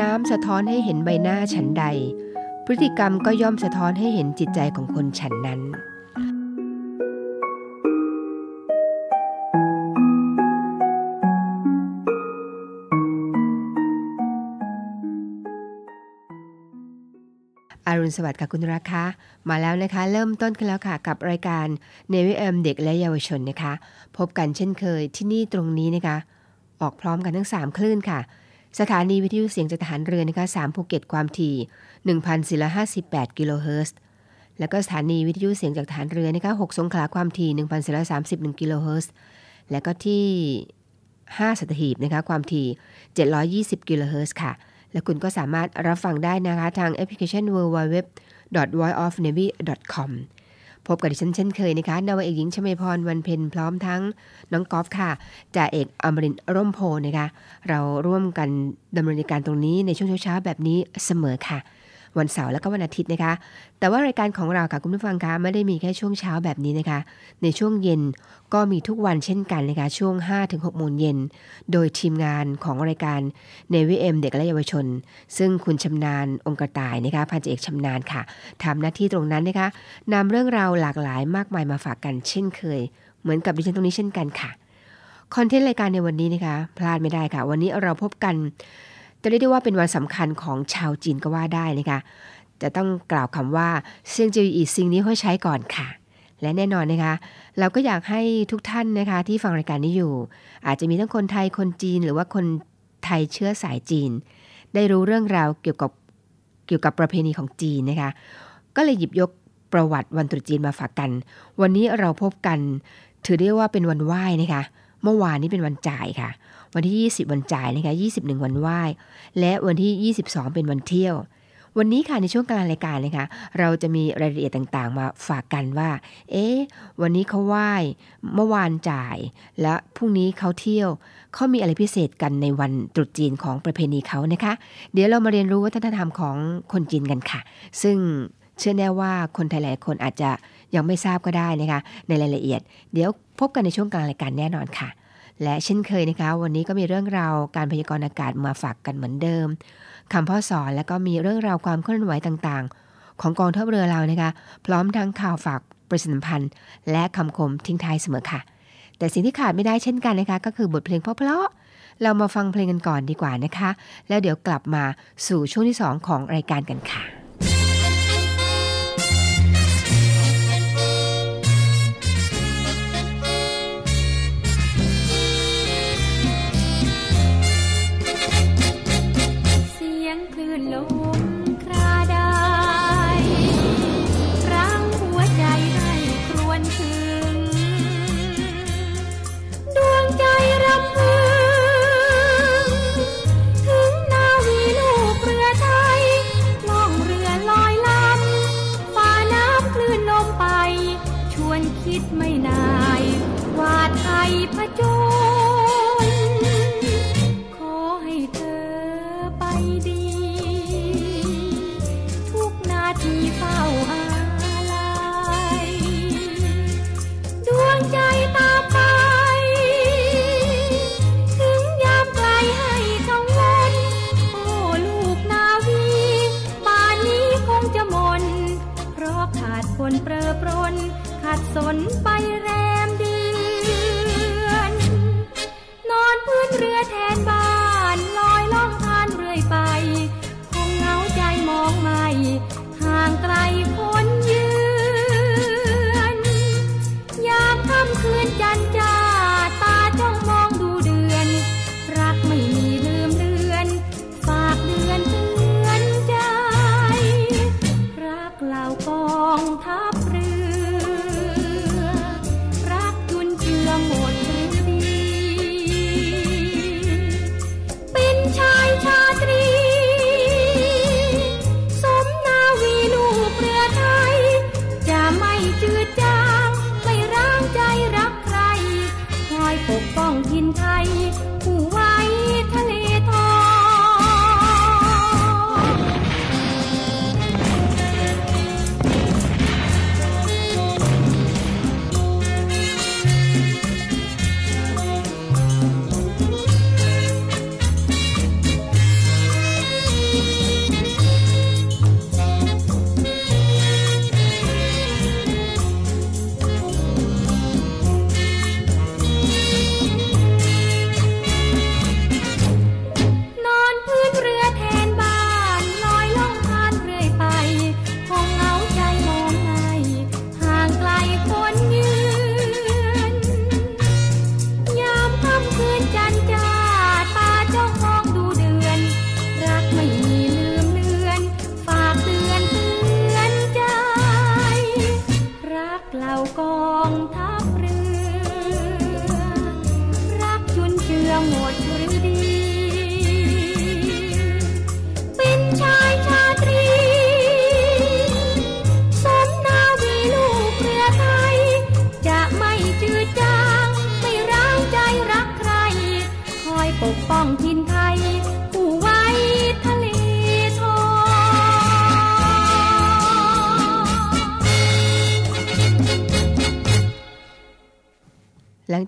น้ำสะท้อนให้เห็นใบหน้าฉันใด พฤติกรรมก็ย่อมสะท้อนให้เห็นจิตใจของคนฉันนั้นอรุณสวัสดิ์ค่ะคุณราคามาแล้วนะคะ เริ่มต้นกันแล้วค่ะกับรายการเนวิเอมเด็กและเยาวชนนะคะ พบกันเช่นเคยที่นี่ตรงนี้นะคะ ออกพร้อมกันทั้ง 3 คลื่นค่ะ สถานีวิทยุเสียงจากทหารเรือนะคะ3ภูเก็ตความถี่ 1,458 กิโลเฮิรตซ์ แล้วก็สถานีวิทยุเสียงจากทหารเรือนะคะ6สงขลาความถี่ 1,431 กิโลเฮิรตซ์ แล้วก็ที่ 5 สัตหีบนะคะความถี่ 720 กิโลเฮิรตซ์ค่ะ และคุณก็สามารถรับฟังได้นะคะทางแอปพลิเคชัน www.voiceofnavy.com พบกับดิฉันเช่นเคยนะคะนาวาเอกหญิงชมพรวันเพ็ญพร้อมทั้งน้องกอล์ฟค่ะจ่าเอกอมรินร์ร่มโพนะคะ เราร่วมกันดำเนินการตรงนี้ในช่วงเช้าๆแบบนี้เสมอค่ะ วันเสาร์และก็วันอาทิตย์นะคะ แต่ว่ารายการของเราค่ะคุณผู้ฟังคะไม่ได้มีแค่ช่วงเช้าแบบนี้นะคะ ในช่วงเย็นก็มีทุกวันเช่นกันนะคะช่วง 5-6โมงเย็น โดยทีมงานของรายการเนวิเอ็มเด็กและเยาวชน ซึ่งคุณชำนาญองค์กระต่ายนะคะพันเอกชำนาญค่ะทำหน้าที่ตรงนั้นนะคะนำเรื่องราวหลากหลายมากมายมาฝากกันเช่นเคย เหมือนกับดิฉันตรงนี้เช่นกันค่ะคอนเทนต์รายการในวันนี้นะคะ พลาดไม่ได้ค่ะ วันนี้เราพบกัน จะเรียกได้ว่าเป็นวันสำคัญของชาวจีนก็ว่าได้นะคะจะต้องกล่าวคำว่าเซียงจืออีซิงนี้เขาใช้ก่อนค่ะ และแน่นอนนะคะ เราก็อยากให้ทุกท่านนะคะที่ฟังรายการนี้อยู่ อาจจะมีทั้งคนไทยคนจีน หรือว่าคนไทยเชื้อสายจีน ได้รู้เรื่องราวเกี่ยวกับเกี่ยวกับประเพณีของจีนนะคะ ก็เลยหยิบยกประวัติวันตรุษจีนมาฝากกัน วันนี้เราพบกัน ถือได้ว่าเป็นวันไหว้นะคะ เมื่อวานนี้เป็นวันจ่ายค่ะ วันที่ 20 วันจ่ายนะคะ21 วันไหว้ และวันที่ 22 เป็นวันเที่ยว วันนี้ค่ะในช่วงกลางรายการนะคะเราจะมีรายละเอียดต่างๆ มาฝากกันว่า เอ๊ะวันนี้เขาไหว้เมื่อวานจ่าย และพรุ่งนี้เขาเที่ยวเขามีอะไรพิเศษกันในวันตรุษจีนของประเพณีเขานะคะ เดี๋ยวเรามาเรียนรู้วัฒนธรรมของคนจีนกันค่ะ ซึ่งเชื่อแน่ว่าคนไทยหลายคนอาจจะยังไม่ทราบก็ได้นะคะในรายละเอียด เดี๋ยวพบกันในช่วงกลางรายการแน่นอนค่ะ และเช่นเคยนะคะ วันนี้ก็มีเรื่องราวการพยากรณ์อากาศมาฝากกันเหมือนเดิมคำพ่อสอนและก็มีเรื่องราวความเคลื่อนไหวต่างๆ ของกองทัพเรือเรานะคะ พร้อมทั้งข่าวฝากประชาสัมพันธ์และคำคมทิ้งท้ายเสมอค่ะ แต่สิ่งที่ขาดไม่ได้เช่นกันนะคะ ก็คือบทเพลงเพราะๆเรามาฟังเพลงกันก่อนดีกว่านะคะ แล้วเดี๋ยวกลับมาสู่ช่วงที่ 2 ของรายการกันค่ะ ทย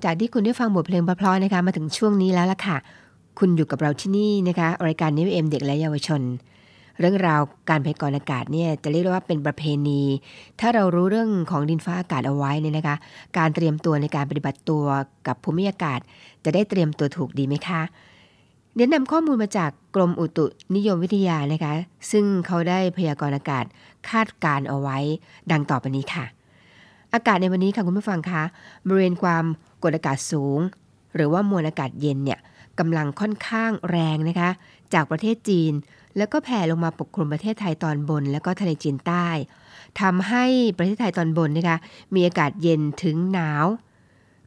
จากที่คุณได้ฟังบทเพลงเพราะๆนะคะมาถึงช่วงนี้แล้วล่ะค่ะ คุณอยู่กับเราที่นี่นะคะรายการนิวเอ็มเด็กและเยาวชน เรื่องราวการพยากรณ์อากาศเนี่ยจะเรียกว่าเป็นประเพณี ถ้าเรารู้เรื่องของดินฟ้าอากาศเอาไว้เนี่ยนะคะ การเตรียมตัวในการปฏิบัติตัวกับภูมิอากาศ จะได้เตรียมตัวถูกดีไหมคะเดี๋ยวนำข้อมูลมาจากกรมอุตุนิยมวิทยานะคะ ซึ่งเขาได้พยากรณ์อากาศคาดการเอาไว้ ดังต่อไปนี้ค่ะ อากาศในวันนี้ค่ะคุณผู้ฟังคะบริเวณความ กดอากาศสูง หรือว่ามวลอากาศเย็นเนี่ยกำลังค่อนข้างแรงนะคะ จากประเทศจีน แล้วก็แผ่ลงมาปกคลุมประเทศไทยตอนบน แล้วก็ทะเลจีนใต้ทำให้ประเทศไทยตอนบนนะคะมีอากาศเย็นถึงหนาว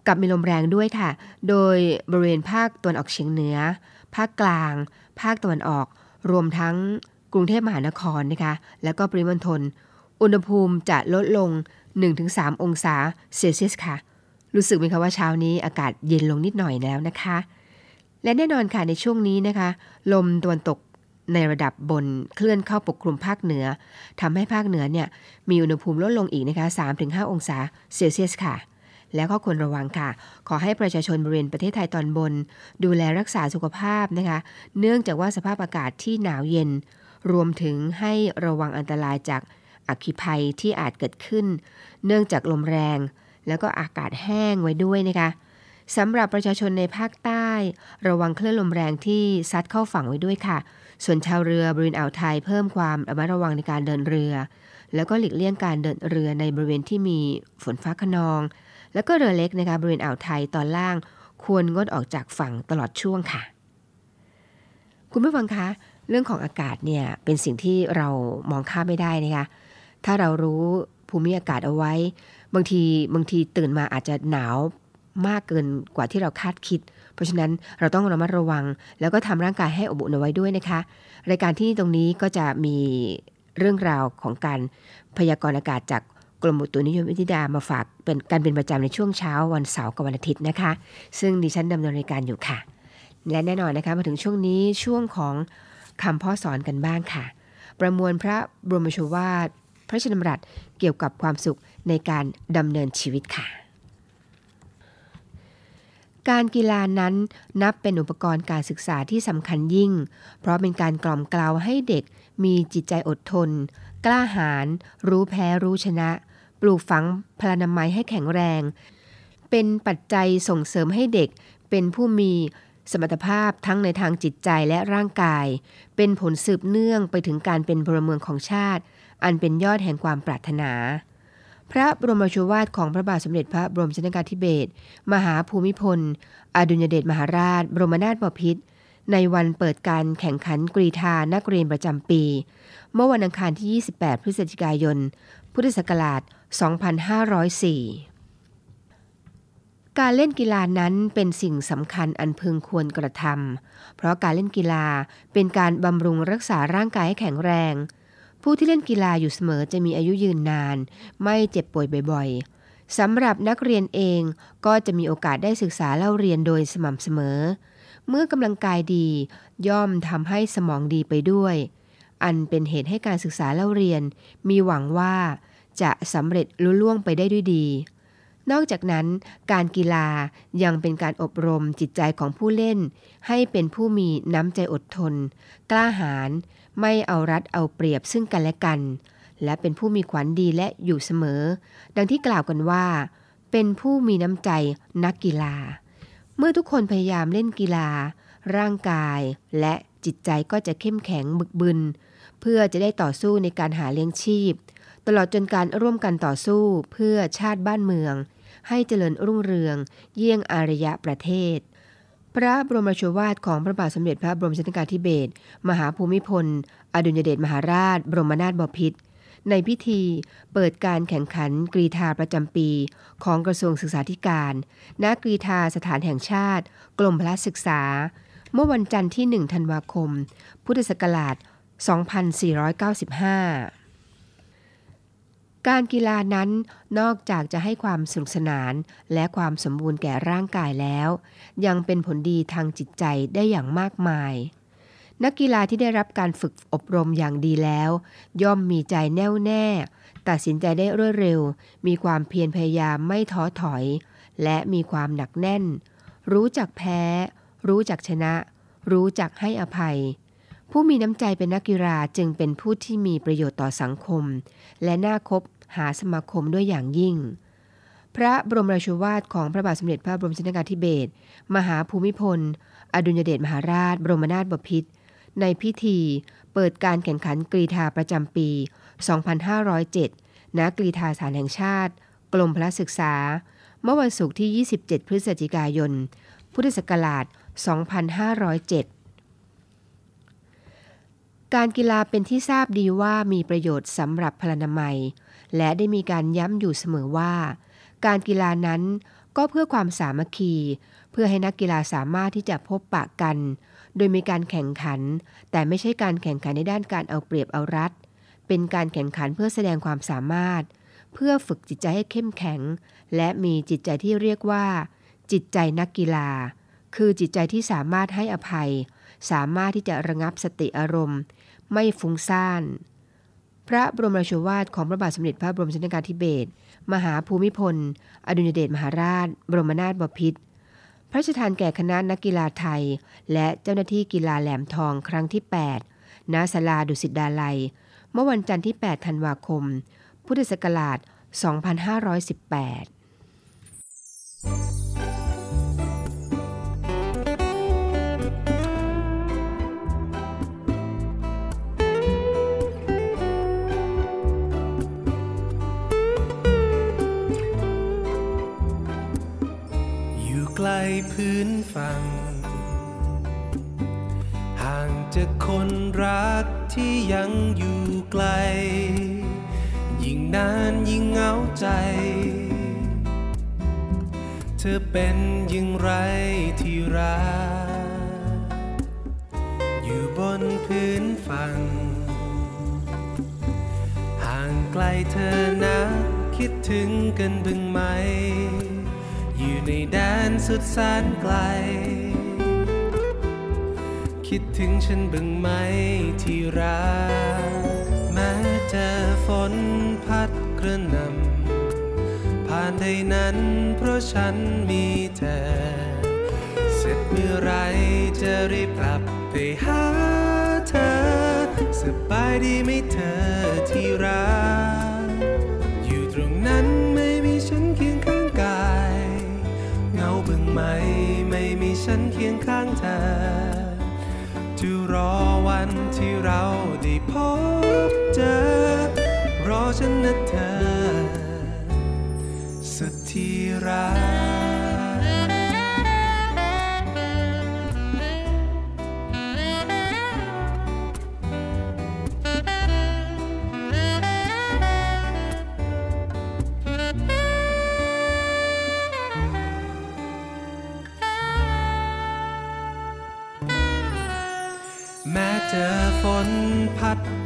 กับมีลมแรงด้วยค่ะ โดยบริเวณภาคตะวันออกเฉียงเหนือ ภาคกลาง ภาคตะวันออก รวมทั้งกรุงเทพมหานครนะคะ แล้วก็ปริมณฑลอุณหภูมิจะลดลง 1-3 องศาเซลเซียสค่ะ รู้สึกไหมคะว่าเช้านี้อากาศเย็นลงนิดหน่อยแล้วนะคะ และแน่นอนค่ะในช่วงนี้นะคะ ลมตะวันตกในระดับบนเคลื่อนเข้าปกคลุมภาคเหนือทำให้ภาคเหนือเนี่ยมีอุณหภูมิลดลงอีกนะคะ3-5 องศาเซลเซียสค่ะ แล้วก็ควรระวังค่ะ ขอให้ประชาชนบริเวณประเทศไทยตอนบน ดูแลรักษาสุขภาพนะคะ เนื่องจากว่าสภาพอากาศที่หนาวเย็น รวมถึงให้ระวังอันตรายจากอัคคีภัยที่อาจเกิดขึ้น เนื่องจากลมแรง แล้วก็อากาศแห้งไว้ด้วยนะคะสำหรับประชาชนในภาคใต้ ระวังคลื่นลมแรงที่ซัดเข้าฝั่งไว้ด้วยค่ะ ส่วนชาวเรือบริเวณอ่าวไทยเพิ่มความระมัดระวังในการเดินเรือ แล้วก็หลีกเลี่ยงการเดินเรือในบริเวณที่มีฝนฟ้าขนอง แล้วก็เรือเล็กนะคะบริเวณอ่าวไทยตอนล่าง ควรงดออกจากฝั่งตลอดช่วงค่ะ คุณผู้ฟังคะเรื่องของอากาศเนี่ยเป็นสิ่งที่เรามองข้ามไม่ได้นะคะถ้าเรารู้ภูมิอากาศเอาไว้ บางทีบางทีตื่นมาอาจจะหนาวมากเกินกว่าที่เราคาดคิด เพราะฉะนั้นเราต้องระมัดระวัง แล้วก็ทำร่างกายให้อบอุ่นเอาไว้ด้วยนะคะ รายการที่ตรงนี้ก็จะมีเรื่องราวของการพยากรณ์อากาศจากกรมอุตุนิยมวิทยามาฝากเป็นการเป็นประจำในช่วงเช้าวันเสาร์กับวันอาทิตย์นะคะ ซึ่งดิฉันดำเนินรายการอยู่ค่ะ และแน่นอนนะคะมาถึงช่วงนี้ช่วงของคำพ่อสอนกันบ้างค่ะ ประมวลพระบรมโชวาทพระชดำรัสเกี่ยวกับความสุข ในการดำเนินชีวิตค่ะ การกีฬานั้นนับเป็นอุปกรณ์การศึกษาที่สำคัญยิ่ง เพราะเป็นการกล่อมกล่าวให้เด็กมีจิตใจอดทน กล้าหาญรู้แพ้รู้ชนะ ปลูกฝังพลานามัยให้แข็งแรง เป็นปัจจัยส่งเสริมให้เด็กเป็นผู้มีสมรรถภาพทั้งในทางจิตใจและร่างกาย เป็นผลสืบเนื่องไปถึงการเป็นพลเมืองของชาติ อันเป็นยอดแห่งความปรารถนา พระบรมโชวาทของพระบาทสมเด็จพระบรมชนกาธิเบศรมหาภูมิพล อดุลยเดชมหาราช บรมนาถบพิตรในวันเปิดการแข่งขันกรีธานักเรียนประจำปี เมื่อวันอังคารที่ 28 พฤศจิกายน พุทธศักราช 2504 การเล่นกีฬานั้นเป็นสิ่งสำคัญอันพึงควรกระทำเพราะการเล่นกีฬาเป็นการบำรุงรักษาร่างกายให้แข็งแรง ผู้ที่เล่นกีฬาอยู่เสมอจะมีอายุยืนนาน ไม่เจ็บป่วยบ่อยๆสำหรับนักเรียนเองก็จะมีโอกาสได้ศึกษาเล่าเรียนโดยสม่ำเสมอ เมื่อกำลังกายดี ย่อมทำให้สมองดีไปด้วย อันเป็นเหตุให้การศึกษาเล่าเรียน มีหวังว่าจะสำเร็จลุล่วงไปได้ด้วยดี นอกจากนั้น การกีฬายังเป็นการอบรมจิตใจของผู้เล่น ให้เป็นผู้มีน้ำใจอดทน กล้าหาญ ไม่เอารัดเอาเปรียบซึ่งกันและกัน และเป็นผู้มีขวัญดีและอยู่เสมอ ดังที่กล่าวกันว่า เป็นผู้มีน้ำใจนักกีฬา เมื่อทุกคนพยายามเล่นกีฬา ร่างกายและจิตใจก็จะเข้มแข็งบึกบึน เพื่อจะได้ต่อสู้ในการหาเลี้ยงชีพ ตลอดจนการร่วมกันต่อสู้เพื่อชาติบ้านเมือง ให้เจริญรุ่งเรือง เยี่ยงอารยะประเทศ พระบรมโชวาทของพระบาทสมเด็จพระบรมชนกาธิเบศรมหาภูมิพล อดุลยเดชมหาราช บรมนาถบพิตรในพิธีเปิดการแข่งขันกรีธาประจำปี ของกระทรวงศึกษาธิการณกรีธาสถานแห่งชาติกรมพละศึกษา เมื่อวันจันทร์ที่ 1 ธันวาคม พุทธศักราช 2495 การกีฬานั้นนอกจากจะให้ความสนุกสนานและความสมบูรณ์แก่ร่างกายแล้ว ยังเป็นผลดีทางจิตใจได้อย่างมากมาย นักกีฬาที่ได้รับการฝึกอบรมอย่างดีแล้ว ย่อมมีใจแน่วแน่ ตัดสินใจได้รวดเร็ว มีความเพียรพยายามไม่ท้อถอย และมีความหนักแน่น รู้จักแพ้ รู้จักชนะ รู้จักให้อภัยผู้มีน้ำใจเป็นนักกีฬาจึงเป็นผู้ที่มีประโยชน์ต่อสังคม และน่าคบ หาสมาคมด้วยอย่างยิ่ง พระบรมราชวาทของพระบาทสมเด็จพระบรมชนกาธิเบศรมหาภูมิพล อดุลยเดชมหาราช บรมนาถบพิตรในพิธีเปิดการแข่งขันกรีธาประจำปี 2507 ณ กรีธาสถานแห่งชาติ กรมพระศึกษา เมื่อวันศุกร์ที่ 27 พฤศจิกายน พุทธศักราช 2507 การกีฬาเป็นที่ทราบดีว่ามีประโยชน์สำหรับพลานามัย และได้มีการย้ำอยู่เสมอว่า การกีฬานั้นก็เพื่อความสามัคคี เพื่อให้นักกีฬาสามารถที่จะพบปะกัน โดยมีการแข่งขัน แต่ไม่ใช่การแข่งขันในด้านการเอาเปรียบเอารัด เป็นการแข่งขันเพื่อแสดงความสามารถ เพื่อฝึกจิตใจให้เข้มแข็ง และมีจิตใจที่เรียกว่า จิตใจนักกีฬา คือจิตใจที่สามารถให้อภัย สามารถที่จะระงับสติอารมณ์ ไม่ฟุ้งซ่าน พระบรมราชวาทของพระบาทสมเด็จพระบรมชนกาธิเบศรมหาภูมิพล อดุลยเดชมหาราช บรมนาถบพิตรพระราชทานแก่คณะนักกีฬาไทย และเจ้าหน้าที่กีฬาแหลมทองครั้งที่ 8 ณ ศาลาดุสิตดาลัย เมื่อวันจันทร์ที่ 8 ธันวาคม พุทธศักราช 2518 ลพื้นฝั่ง ห่างจากคนรักที่ยังอยู่ไกล ยิ่งนานยิ่งเหงาใจ เธอเป็นย่างไรที่รัก อยู่บนพื้นฝั่ง ห่างไกลเธอนะ คิดถึงกันบ้างไหม อยู่ในแดนสุดแสนไกล คิดถึงฉันบ้างไหมที่รัก แม้เจอฝนพัดกระหนำผ่านใดนั้นเพราะฉันมีเธอ เสร็จเมื่อไรจะรีบกลับไปหาเธอ สบายดีไหมเธอที่รัก ไหม ไม่มีฉันเคียงข้างเธอ จะรอวันที่เราได้พบเจอ รอฉันนะเธอ สุดที่รัก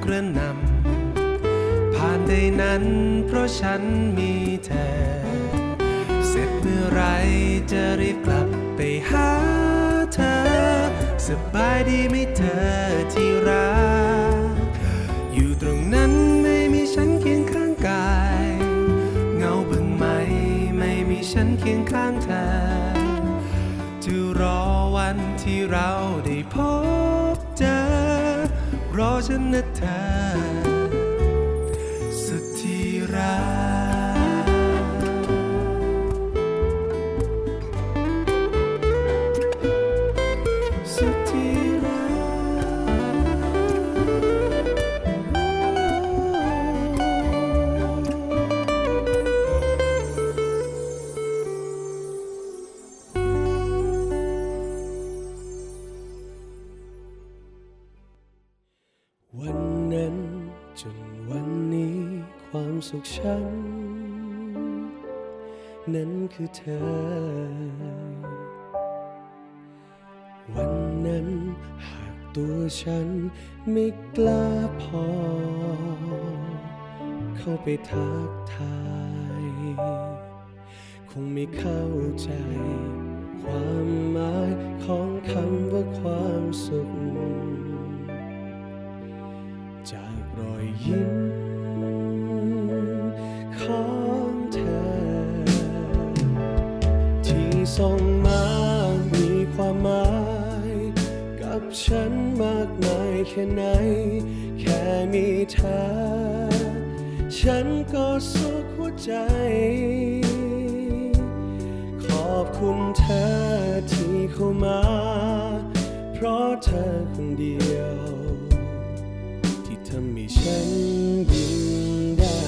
กระนำผ่านใดนั้นเพราะฉันมีเธอ เสร็จเมื่อไรจะรีบกลับไปหาเธอ สบายดีไหมเธอที่รัก อยู่ตรงนั้นไม่มีฉันเคียงข้างกาย เงาบึงไหมไม่มีฉันเคียงข้างเธอ จะรอวันที่เราได้พบเจอรอฉันนะ คือเธอ วันนั้นหากตัวฉันไม่กล้าพอ เข้าไปทักทาย คงไม่เข้าใจ ค่ไหน แค่มีเธอ ฉันก็สุขหัวใจ ขอบคุณเธอที่เข้ามา เพราะเธอคนเดียว ที่ทำให้ฉันยิ้มได้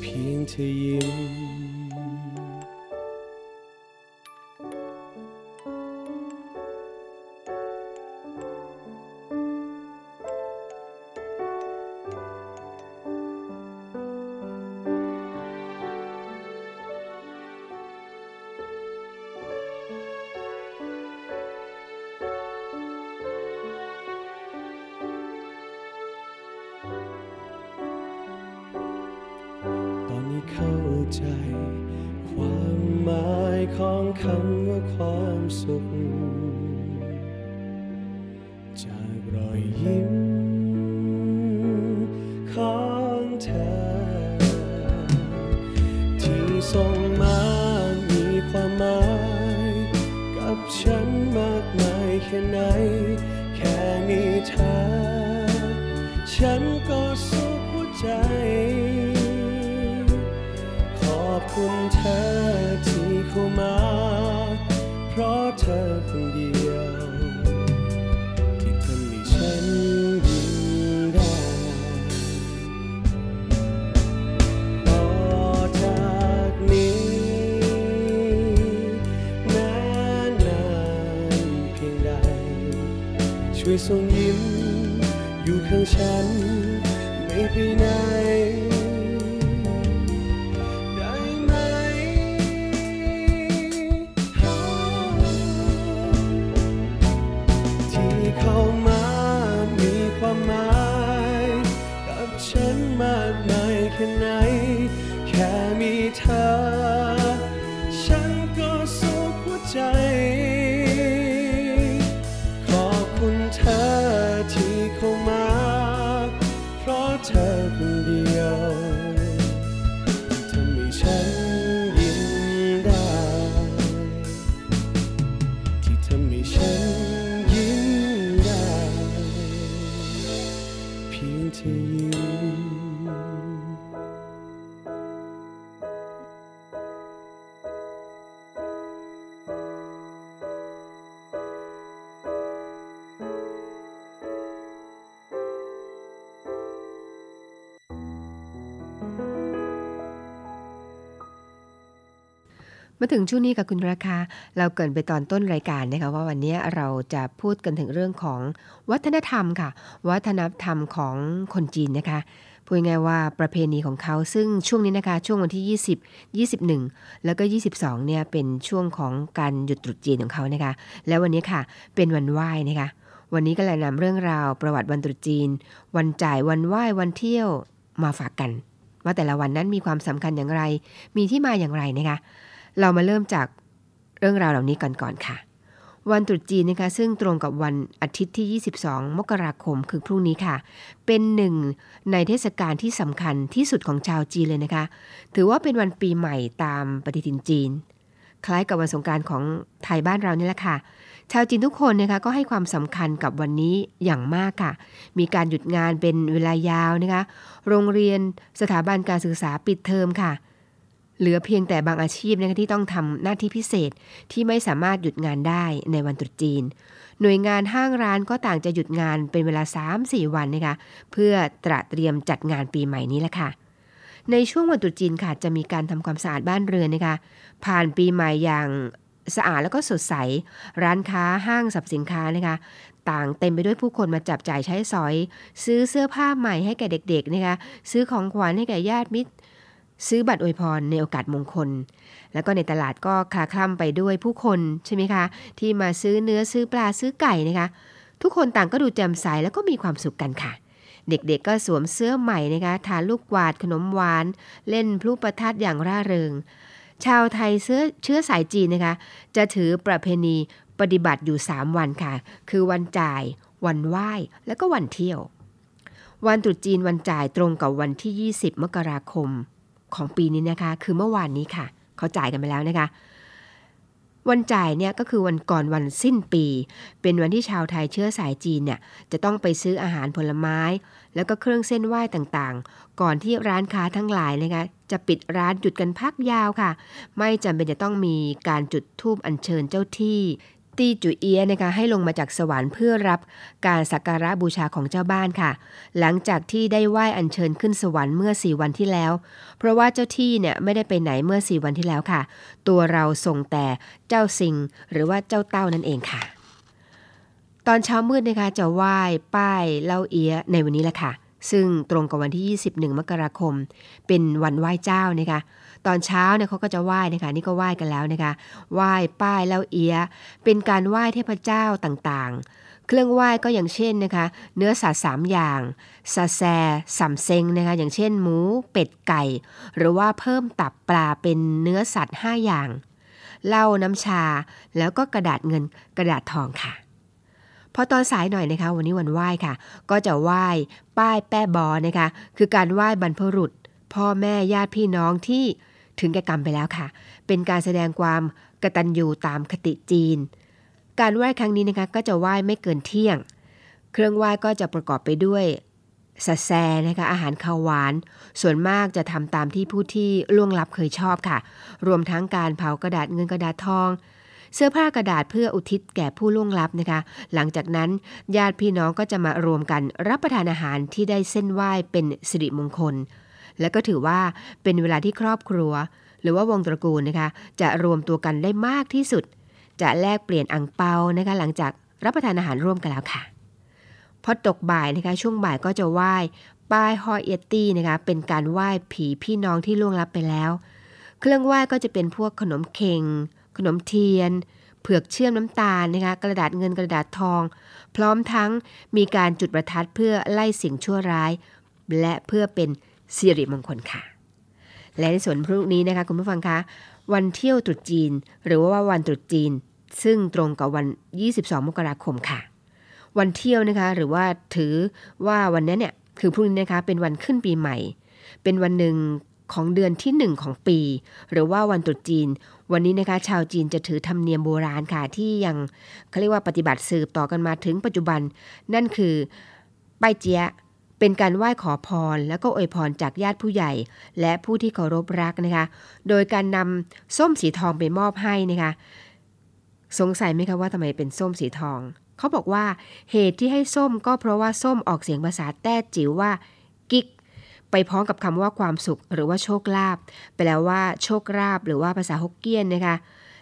เพียงเธอยิ้ม ราะเธอคนเดียว ที่ทำให้ฉันยิ้มได้ต่อจากนี้ นานนานเพียงใด ช่วยส่งยิ้ม อยู่ข้างฉัน ไม่ไปไหน ถึงช่วงนี้กับคุณราคา เราเกินไปตอนต้นรายการนะคะว่าวันนี้เราจะพูดกันถึงเรื่องของวัฒนธรรมค่ะ วัฒนธรรมของคนจีนนะคะพูดง่ายว่าประเพณีของเขาซึ่งช่วงนี้นะคะ ช่วงวันที่ 20 21 แล้วก็ 22 เนี่ยเป็นช่วงของการหยุดตรุษจีนของเขานะคะ แล้ววันนี้ค่ะเป็นวันไหว้นะคะ วันนี้ก็เลยนำเรื่องราวประวัติวันตรุษจีน วันจ่ายวันไหว้วันเที่ยวมาฝากกัน ว่าแต่ละวันนั้นมีความสำคัญอย่างไร มีที่มาอย่างไรนะคะ เรามาเริ่มจากเรื่องราวเหล่านี้ก่อนก่อนค่ะ วันตรุษจีนนะคะซึ่งตรงกับวันอาทิตย์ที่ 22 มกราคมคือพรุ่งนี้ค่ะ เป็นหนึ่งในเทศกาลที่สำคัญที่สุดของชาวจีนเลยนะคะ ถือว่าเป็นวันปีใหม่ตามปฏิทินจีน คล้ายกับวันสงการของไทยบ้านเรานี่แหละค่ะชาวจีนทุกคนนะคะก็ให้ความสำคัญกับวันนี้อย่างมากค่ะ มีการหยุดงานเป็นเวลายาวนะคะ โรงเรียนสถาบันการศึกษาปิดเทอมค่ะ เหลือเพียงแต่บางอาชีพนะคะที่ต้องทำหน้าที่พิเศษที่ไม่สามารถหยุดงานได้ในวันตรุษจีน หน่วยงานห้างร้านก็ต่างจะหยุดงานเป็นเวลา 3-4 วันนะคะเพื่อตระเตรียมจัดงานปีใหม่นี้แหละค่ะในช่วงวันตรุษจีนค่ะจะมีการทำความสะอาดบ้านเรือนนะคะผ่านปีใหม่อย่างสะอาดแล้วก็สดใส ร้านค้าห้างสรรพสินค้านะคะ ต่างเต็มไปด้วยผู้คนมาจับจ่ายใช้สอย ซื้อเสื้อผ้าใหม่ให้แก่เด็กๆนะคะซื้อของขวัญให้แก่ญาติมิตร ซื้อบัตรอวยพรในโอกาสมงคล แล้วก็ในตลาดก็คลาคล่ำไปด้วยผู้คนใช่ไหมคะ ที่มาซื้อเนื้อซื้อปลาซื้อไก่นะคะ ทุกคนต่างก็ดูแจ่มใสแล้วก็มีความสุขกันค่ะ เด็กๆก็สวมเสื้อใหม่นะคะทานลูกกวาดขนมหวาน เล่นพลุประทัดอย่างร่าเริง ชาวไทยเชื้อเชื้อสายจีนนะคะ จะถือประเพณีปฏิบัติอยู่ 3 วันค่ะ คือวันจ่าย วันไหว้ แล้วก็วันเที่ยว วันตรุษจีนวันจ่ายตรงกับวันที่ 20 มกราคม ของปีนี้นะคะ คือเมื่อวานนี้ค่ะ เขาจ่ายกันไปแล้วนะคะ วันจ่ายเนี่ยก็คือวันก่อนวันสิ้นปี เป็นวันที่ชาวไทยเชื้อสายจีนเนี่ยจะต้องไปซื้ออาหารผลไม้ แล้วก็เครื่องเส้นไหว้ต่างๆ ก่อนที่ร้านค้าทั้งหลายนะคะจะปิดร้านหยุดกันพักยาวค่ะ ไม่จำเป็นจะต้องมีการจุดธูปอัญเชิญเจ้าที่ ตีจุเอียนะคะให้ลงมาจากสวรรค์เพื่อรับการสักการะบูชาของเจ้าบ้านค่ะ หลังจากที่ได้ไหว้อัญเชิญขึ้นสวรรค์เมื่อสี่วันที่แล้ว เพราะว่าเจ้าที่เนี่ยไม่ได้ไปไหนเมื่อสี่วันที่แล้วค่ะ ตัวเราส่งแต่เจ้าสิงหรือว่าเจ้าเต้านั่นเองค่ะ ตอนเช้ามืดนะคะจะไหว้ป้ายเล่าเอียในวันนี้แหละค่ะซึ่งตรงกับวันที่ 21 มกราคม เป็นวันไหว้เจ้านะคะ ตอนเช้าเนี่ยเขาก็จะไหว้นะคะนี่ก็ไหว้กันแล้วนะคะไหว้ป้ายเล่าเอีย เป็นการไหว้เทพเจ้าต่างๆ เครื่องไหว้ก็อย่างเช่นนะคะ เนื้อสัตว์สามอย่างซาแซสัมเซงนะคะอย่างเช่น หมู เป็ดไก่ หรือว่าเพิ่มตับปลาเป็นเนื้อสัตว์ 5 อย่างเหล้าน้ำชา แล้วก็กระดาษเงินกระดาษทองค่ะพอตอนสายหน่อยนะคะ วันนี้วันไหว้ค่ะ ก็จะไหว้ป้ายแป้บอนะคะ คือการไหว้บรรพบุรุษ พ่อแม่ญาติพี่น้องที่ ถึงแก่กรรมไปแล้วค่ะ เป็นการแสดงความกตัญญูตามคติจีน การไหว้ครั้งนี้นะคะก็จะไหว้ไม่เกินเที่ยง เครื่องไหว้ก็จะประกอบไปด้วยสะแซนะคะอาหารข้าวหวาน ส่วนมากจะทำตามที่ผู้ที่ล่วงลับเคยชอบค่ะ รวมทั้งการเผากระดาษเงินกระดาษทอง เสื้อผ้ากระดาษเพื่ออุทิศแก่ผู้ล่วงลับนะคะ หลังจากนั้นญาติพี่น้องก็จะมารวมกันรับประทานอาหารที่ได้เส้นไหว้เป็นสิริมงคล และก็ถือว่าเป็นเวลาที่ครอบครัว หรือว่าวงตระกูลนะคะจะรวมตัวกันได้มากที่สุด จะแลกเปลี่ยนอังเปานะคะหลังจากรับประทานอาหารร่วมกันแล้วค่ะพอตกบ่ายนะคะช่วงบ่ายก็จะไหว้ป้ายฮอเอตตี้นะคะเป็นการไหว้ผีพี่น้องที่ล่วงลับไปแล้ว เครื่องไหว้ก็จะเป็นพวกขนมเค็ง ขนมเทียน เผือกเชื่อมน้ำตาลนะคะกระดาษเงินกระดาษทอง พร้อมทั้งมีการจุดประทัดเพื่อไล่สิ่งชั่วร้าย และเพื่อเป็น สิริมงคลค่ะ และในส่วนพรุ่งนี้นะคะคุณผู้ฟังคะวันเที่ยวตรุษจีน หรือว่าวันตรุษจีน ซึ่งตรงกับวัน 22 มกราคมค่ะ วันเที่ยวนะคะหรือว่าถือว่าวันนี้เนี่ยคือพรุ่งนี้นะคะเป็นวันขึ้นปีใหม่ เป็นวันหนึ่งของเดือนที่หนึ่งของปี หรือว่าวันตรุษจีน วันนี้นะคะชาวจีนจะถือธรรมเนียมโบราณค่ะที่ยังเขาเรียกว่าปฏิบัติสืบต่อกันมาถึงปัจจุบัน นั่นคือป้ายเจียะ เป็นการไหว้ขอพร แล้วก็อวยพรจากญาติผู้ใหญ่ และผู้ที่เคารพรักนะคะ โดยการนำส้มสีทองไปมอบให้นะคะ สงสัยไหมคะว่าทำไมเป็นส้มสีทอง เขาบอกว่าเหตุที่ให้ส้มก็เพราะว่าส้มออกเสียงภาษาแต้จิ๋วว่า กิกไปพร้อมกับคำว่าความสุข หรือว่าโชคลาภแปลว่าโชคลาภหรือว่าภาษาฮกเกี้ยนนะคะ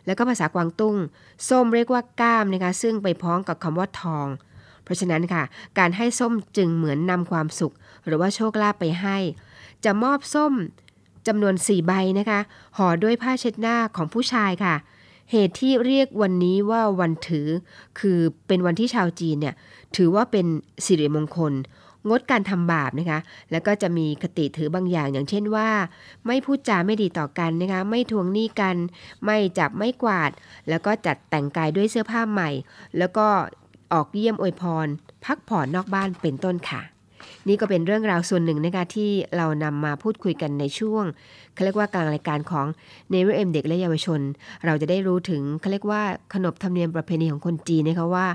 แล้วก็ภาษากวางตุ้ง ส้มเรียกว่าก้ามนะคะซึ่งไปพร้อมกับคำว่าทอง เพราะฉะนั้นค่ะ การให้ส้มจึงเหมือนนำความสุข หรือว่าโชคลาภไปให้ จะมอบส้มจำนวน4ใบนะคะห่อด้วยผ้าเช็ดหน้าของผู้ชายค่ะ เหตุที่เรียกวันนี้ว่าวันถือ คือเป็นวันที่ชาวจีนเนี่ยถือว่าเป็นสิริมงคล งดการทำบาปนะคะ แล้วก็จะมีคติถือบางอย่าง อย่างเช่นว่า ไม่พูดจาไม่ดีต่อกันนะคะ ไม่ทวงหนี้กัน ไม่จับไม้กวาด แล้วก็จัดแต่งกายด้วยเสื้อผ้าใหม่ แล้วก็ ออกเยี่ยมอวยพร พักผ่อนนอกบ้านเป็นต้นค่ะ นี่ก็เป็นเรื่องราวส่วนหนึ่งนะคะที่เรานำมาพูดคุยกันในช่วงเขาเรียกว่ากลางรายการของ Navy AM เด็กและเยาวชน เราจะได้รู้ถึงเขาเรียกว่าขนบธรรมเนียมประเพณีของคนจีนนะคะว่า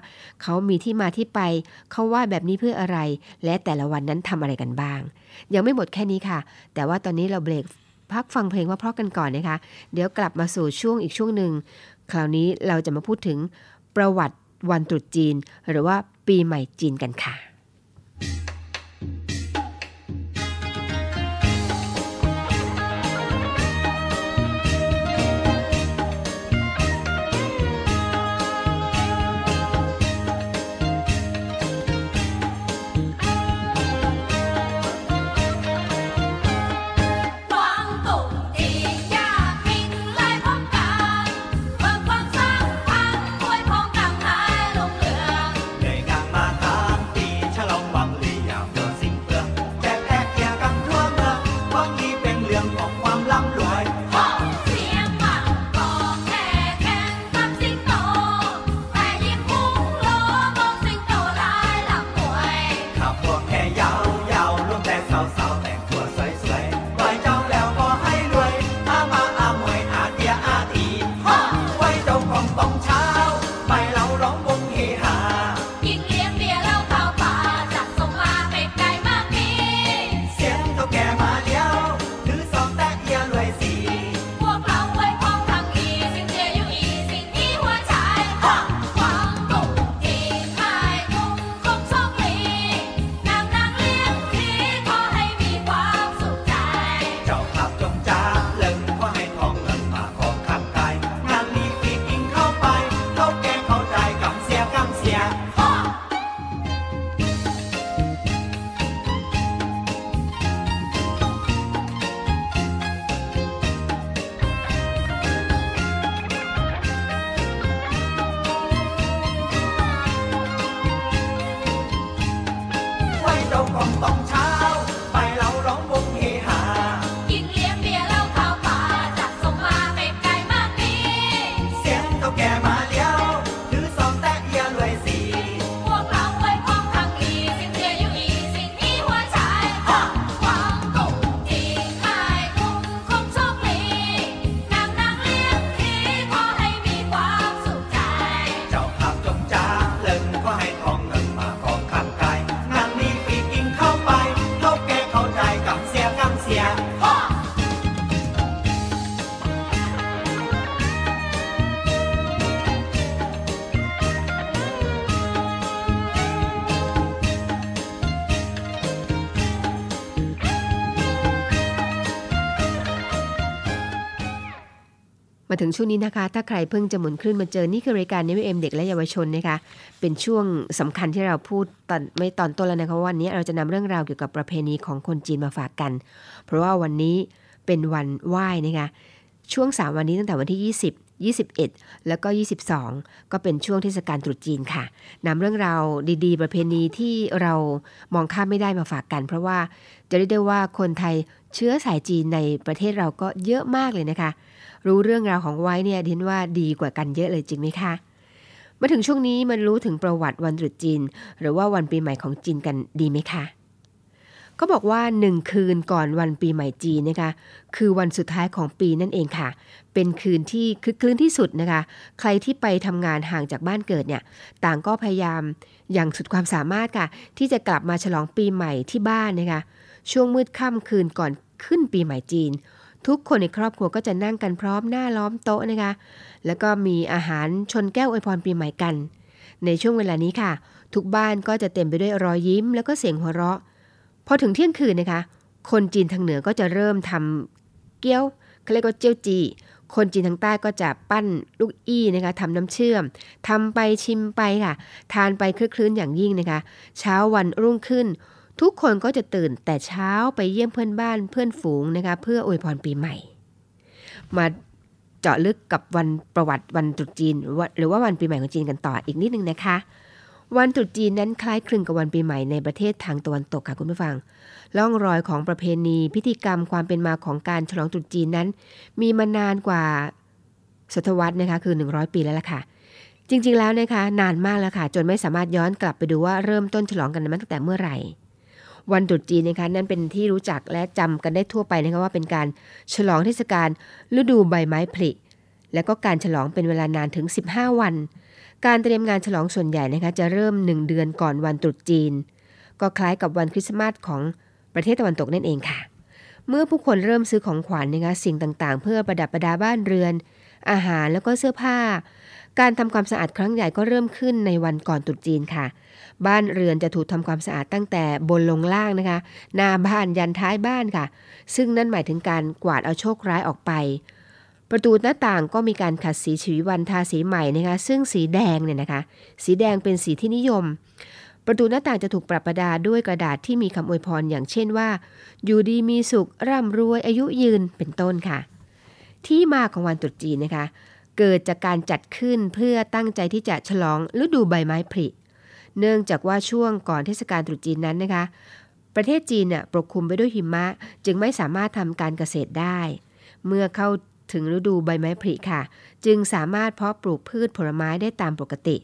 เขามีที่มาที่ไปเขาว่าแบบนี้เพื่ออะไร และแต่ละวันนั้นทำอะไรกันบ้าง ยังไม่หมดแค่นี้ค่ะ แต่ว่าตอนนี้เราเบรกพักฟังเพลงว่าเพราะกันก่อนนะคะ เดี๋ยวกลับมาสู่ช่วงอีกช่วงหนึ่ง คราวนี้เราจะมาพูดถึงประวัติ วันตรุษจีน หรือว่าปีใหม่จีนกันค่ะ ถึงช่วงนี้นะคะ ถ้าใครเพิ่งจะหมุนคลื่นมาเจอ นี่คือรายการนิวเอ็มเด็กและเยาวชนนะคะ เป็นช่วงสำคัญที่เราพูดตอนไม่ตอนต้นแล้วนะคะวันนี้เราจะนำเรื่องราวเกี่ยวกับประเพณีของคนจีนมาฝากกัน เพราะว่าวันนี้เป็นวันไหว้นะคะช่วง 3 วันนี้ตั้งแต่วันที่ 20 21 แล้วก็ 22 ก็เป็นช่วงเทศกาลตรุษจีนค่ะนำเรื่องราวดีๆ ประเพณีที่เรามองข้ามไม่ได้มาฝากกัน เพราะว่าจะเรียกได้ว่าคนไทย เชื้อสายจีนในประเทศเราก็เยอะมากเลยนะคะ รู้เรื่องราวของไว้เนี่ยดินว่าดีกว่ากันเยอะเลยจริงไหมคะมาถึงช่วงนี้มันรู้ถึงประวัติวันตรุษจีน หรือว่าวันปีใหม่ของจีนกันดีไหมคะก็บอกว่าหนึ่งคืนก่อนวันปีใหม่จีนนะคะ คือวันสุดท้ายของปีนั่นเองค่ะ เป็นคืนที่คึกคืนที่สุดนะคะ ใครที่ไปทำงานห่างจากบ้านเกิดเนี่ย ต่างก็พยายามอย่างสุดความสามารถค่ะ ที่จะกลับมาฉลองปีใหม่ที่บ้านนะคะ ช่วงมืดค่ำคืนก่อนขึ้นปีใหม่จีน ทุกคนในครอบครัวก็จะนั่งกันพร้อมหน้าล้อมโต๊ะนะคะ แล้วก็มีอาหารชนแก้วอวยพรปีใหม่กัน ในช่วงเวลานี้ค่ะ ทุกบ้านก็จะเต็มไปด้วยรอยยิ้ม แล้วก็เสียงหัวเราะ พอถึงเที่ยงคืนนะคะ คนจีนทางเหนือก็จะเริ่มทำเกี๊ยวเขาเรียกว่าเจียวจีคนจีนทางใต้ก็จะปั้นลูกอี้นะคะทำน้ำเชื่อมทำไปชิมไปค่ะ ทานไปคลื้นๆอย่างยิ่งนะคะ เช้าวันรุ่งขึ้น ทุกคนก็จะตื่นแต่เช้าไปเยี่ยมเพื่อนบ้านเพื่อนฝูงนะคะเพื่ออวยพรปีใหม่ มาเจาะลึกกับวันประวัติวันตรุษจีน หรือว่าวันปีใหม่ของจีนกันต่ออีกนิดนึงนะคะ วันตรุษจีนนั้นคล้ายคลึงกับวันปีใหม่ในประเทศทางตะวันตกค่ะคุณผู้ฟังล่องรอยของประเพณี พิธีกรรมความเป็นมาของการฉลองตรุษจีนนั้น มีมานานกว่าศตวรรษนะคะคือ 100 ปีแล้วล่ะค่ะ จริงๆแล้วนะคะนานมากแล้วค่ะ จนไม่สามารถย้อนกลับไปดูว่าเริ่มต้นฉลองกันมาตั้งแต่เมื่อไหร่ วันตรุษจีนนะคะนั่นเป็นที่รู้จักและจำกันได้ทั่วไปนะคะว่าเป็นการฉลองเทศกาลฤดูใบไม้ผลิ และก็การฉลองเป็นเวลานานถึง 15 วัน การเตรียมงานฉลองส่วนใหญ่นะคะจะเริ่ม 1 เดือนก่อนวันตรุษจีน ก็คล้ายกับวันคริสต์มาสของประเทศตะวันตกนั่นเองค่ะ เมื่อผู้คนเริ่มซื้อของขวัญนะคะสิ่งต่างๆ เพื่อประดับประดาบ้านเรือน อาหารแล้วก็เสื้อผ้า การทำความสะอาดครั้งใหญ่ก็เริ่มขึ้นในวันก่อนตรุษจีนค่ะ บ้านเรือนจะถูกทำความสะอาดตั้งแต่บนลงล่างนะคะ หน้าบ้านยันท้ายบ้านค่ะ ซึ่งนั่นหมายถึงการกวาดเอาโชคร้ายออกไป ประตูหน้าต่างก็มีการขัดสีฉวีวันทาสีใหม่นะคะ ซึ่งสีแดงเนี่ยนะคะ สีแดงเป็นสีที่นิยมประตูหน้าต่างจะถูกปรับประดาด้วยกระดาษที่มีคำอวยพรอย่างเช่นว่า อยู่ดีมีสุขร่ำรวยอายุยืนเป็นต้นค่ะ ที่มาของวันตรุษจีนนะคะ เกิดจากการจัดขึ้นเพื่อตั้งใจที่จะฉลองฤดูใบไม้ผลิ เนื่องจากว่าช่วงก่อนเทศกาลตรุษจีนนั้นนะคะ ประเทศจีนน่ยปกคลุมไปด้วยหิมะ จึงไม่สามารถทำการเกษตรได้ เมื่อเข้าถึงฤดูใบไม้ผลิค่ะ จึงสามารถเพาะปลูกพืชผลไม้ได้ตามปกติ